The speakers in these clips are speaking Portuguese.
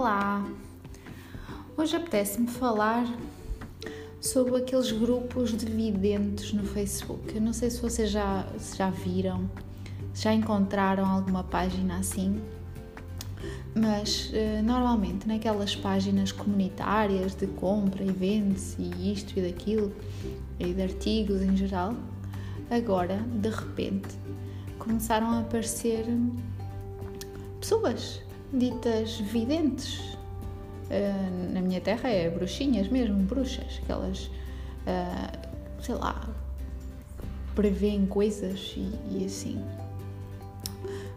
Olá! Hoje apetece-me falar sobre aqueles grupos de videntes no Facebook. Eu não sei se vocês já, se já viram, já encontraram alguma página assim, mas uh, normalmente naquelas páginas comunitárias de compra e vende-se e isto e daquilo, e de artigos em geral, agora de repente começaram a aparecer pessoas ditas videntes. Uh, na minha terra é bruxinhas mesmo, bruxas, que elas, uh, sei lá, prevêem coisas e, e, assim.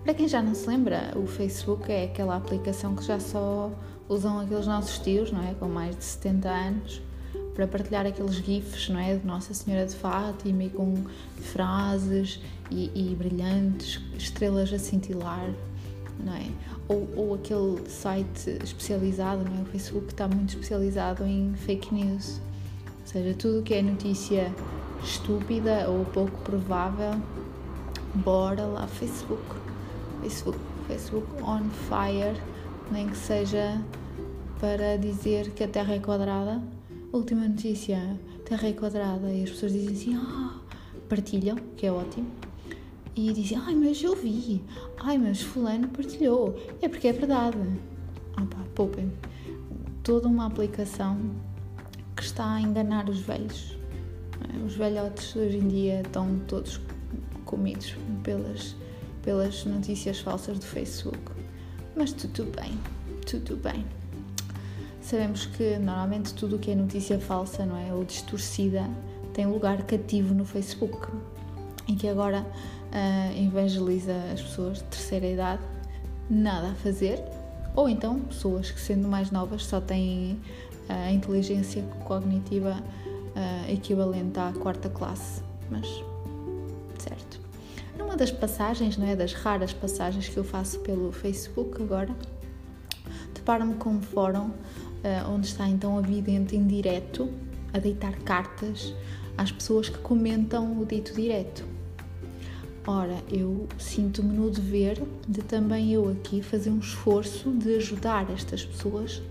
Para quem já não se lembra, o Facebook é aquela aplicação que já só usam aqueles nossos tios, não é? Com mais de 70 anos, para partilhar aqueles GIFs, não é? De Nossa Senhora de Fátima e com frases e, e brilhantes, estrelas a cintilar não é? Ou, ou aquele site especializado, não é? O Facebook está muito especializado em fake news, ou seja, tudo que é notícia estúpida ou pouco provável, bora lá, Facebook, Facebook, Facebook on fire, nem que seja para dizer que a Terra é quadrada. Última notícia, Terra é quadrada, e as pessoas dizem assim, ah, partilham, que é ótimo e dizia, ai, mas eu vi, ai, mas fulano partilhou, é porque é verdade. Opa, poupem toda uma aplicação que está a enganar os velhos. É? Os velhotes hoje em dia estão todos comidos pelas, pelas notícias falsas do Facebook. Mas tudo bem, tudo bem. Sabemos que normalmente tudo o que é notícia falsa, não é, ou distorcida, tem lugar cativo no Facebook e que agora uh, evangeliza as pessoas de terceira idade, nada a fazer, ou então pessoas que, sendo mais novas, só têm a inteligência cognitiva uh, equivalente à quarta classe. Mas, certo. Numa das passagens, não é, das raras passagens que eu faço pelo Facebook agora, deparo-me com um fórum uh, onde está então a vidente em direto a deitar cartas às pessoas que comentam o dito direto. Ora, eu sinto-me no dever de também eu aqui fazer um esforço de ajudar estas pessoas,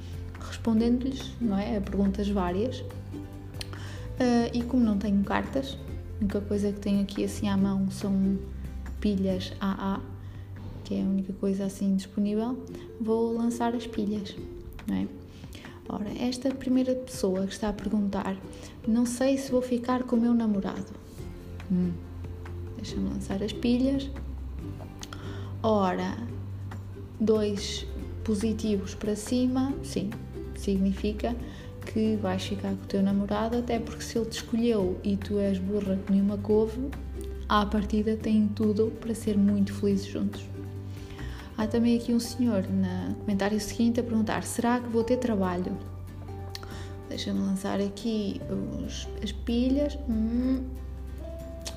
respondendo-lhes, não é, a perguntas várias. Uh, e como não tenho cartas, a única coisa que tenho aqui assim à mão são pilhas AA, que é a única coisa assim disponível, vou lançar as pilhas, não é? Ora, esta primeira pessoa que está a perguntar, não sei se vou ficar com o meu namorado. Hum Deixa-me lançar as pilhas. Ora, dois positivos para cima, sim, significa que vais ficar com o teu namorado, até porque se ele te escolheu e tu és burra que nenhuma couve, à partida têm tudo para ser muito felizes juntos. Há também aqui um senhor no comentário seguinte a perguntar: será que vou ter trabalho? Deixa-me lançar aqui os, as pilhas. Hum,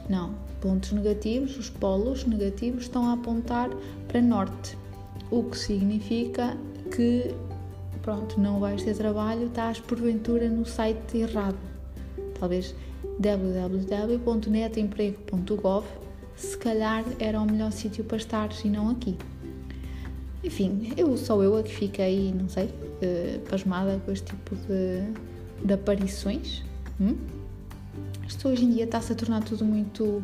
não, pontos negativos, os polos negativos estão a apontar para norte, o que significa que pronto, não vais ter trabalho, estás porventura no site errado. Talvez www.netemprego.gov se calhar era o melhor sítio para estar e não aqui. Enfim, eu sou eu a que fiquei, não sei, uh, pasmada com este tipo de, de aparições. Hum? Isto hoje em dia está-se a tornar tudo muito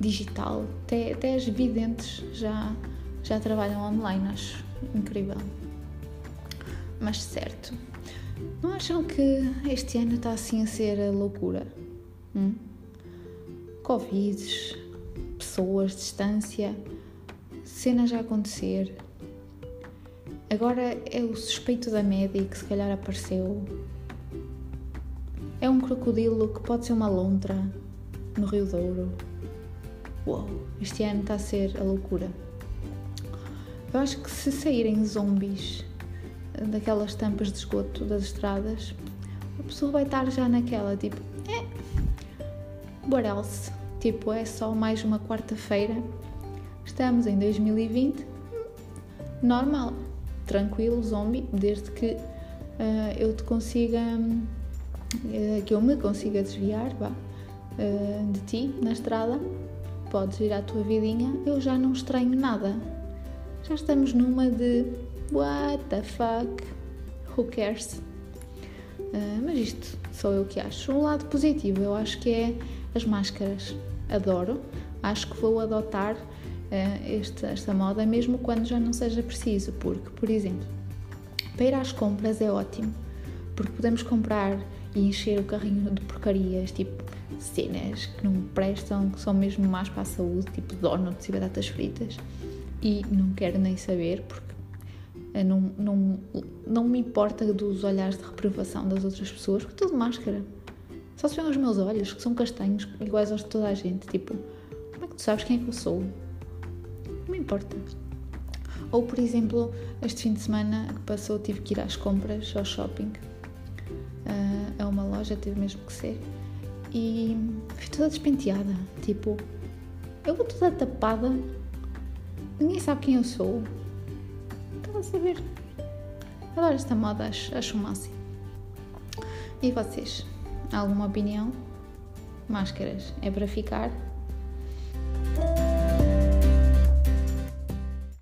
digital. Até, até as videntes já, já trabalham online, acho incrível. Mas certo, não acham que este ano está assim a ser a loucura? Hum? Covid, pessoas, distância, cenas a acontecer. Agora é o suspeito da média que se calhar apareceu é um crocodilo que pode ser uma lontra no Rio Douro. Uou, este ano está a ser a loucura. Eu acho que se saírem zombies daquelas tampas de esgoto das estradas, a pessoa vai estar já naquela, tipo, é, what else? Tipo, é só mais uma quarta-feira, estamos em 2020, normal, tranquilo, zombie, desde que uh, eu te consiga. Eh, que eu me consiga desviar vá, eh, de ti na estrada, podes ir à tua vidinha, eu já não estranho nada. Já estamos numa de what the fuck, who cares? Uh, mas isto sou eu que acho. Um lado positivo, eu acho que é as máscaras. Adoro. Acho que vou adotar uh, esta, esta moda mesmo quando já não seja preciso, porque, por exemplo, para ir às compras é ótimo, porque podemos comprar e encher o carrinho de porcarias, tipo cenas que não prestam, que são mesmo más para a saúde, tipo donuts e batatas fritas, e não quero nem saber, porque não, não, não me importa dos olhares de reprovação das outras pessoas, porque tudo máscara. Só se vêem os meus olhos, que são castanhos, iguais aos de toda a gente, tipo, como é que tu sabes quem é que eu sou? Não me importa. Ou, por exemplo, este fim de semana que passou, tive que ir às compras, ao shopping, uh, a uma loja, teve mesmo que ser, e fui toda despenteada. Tipo, eu vou toda tapada, ninguém sabe quem eu sou. Estava a saber. Adoro esta moda, acho o máximo. E vocês? Alguma opinião? Máscaras é para ficar?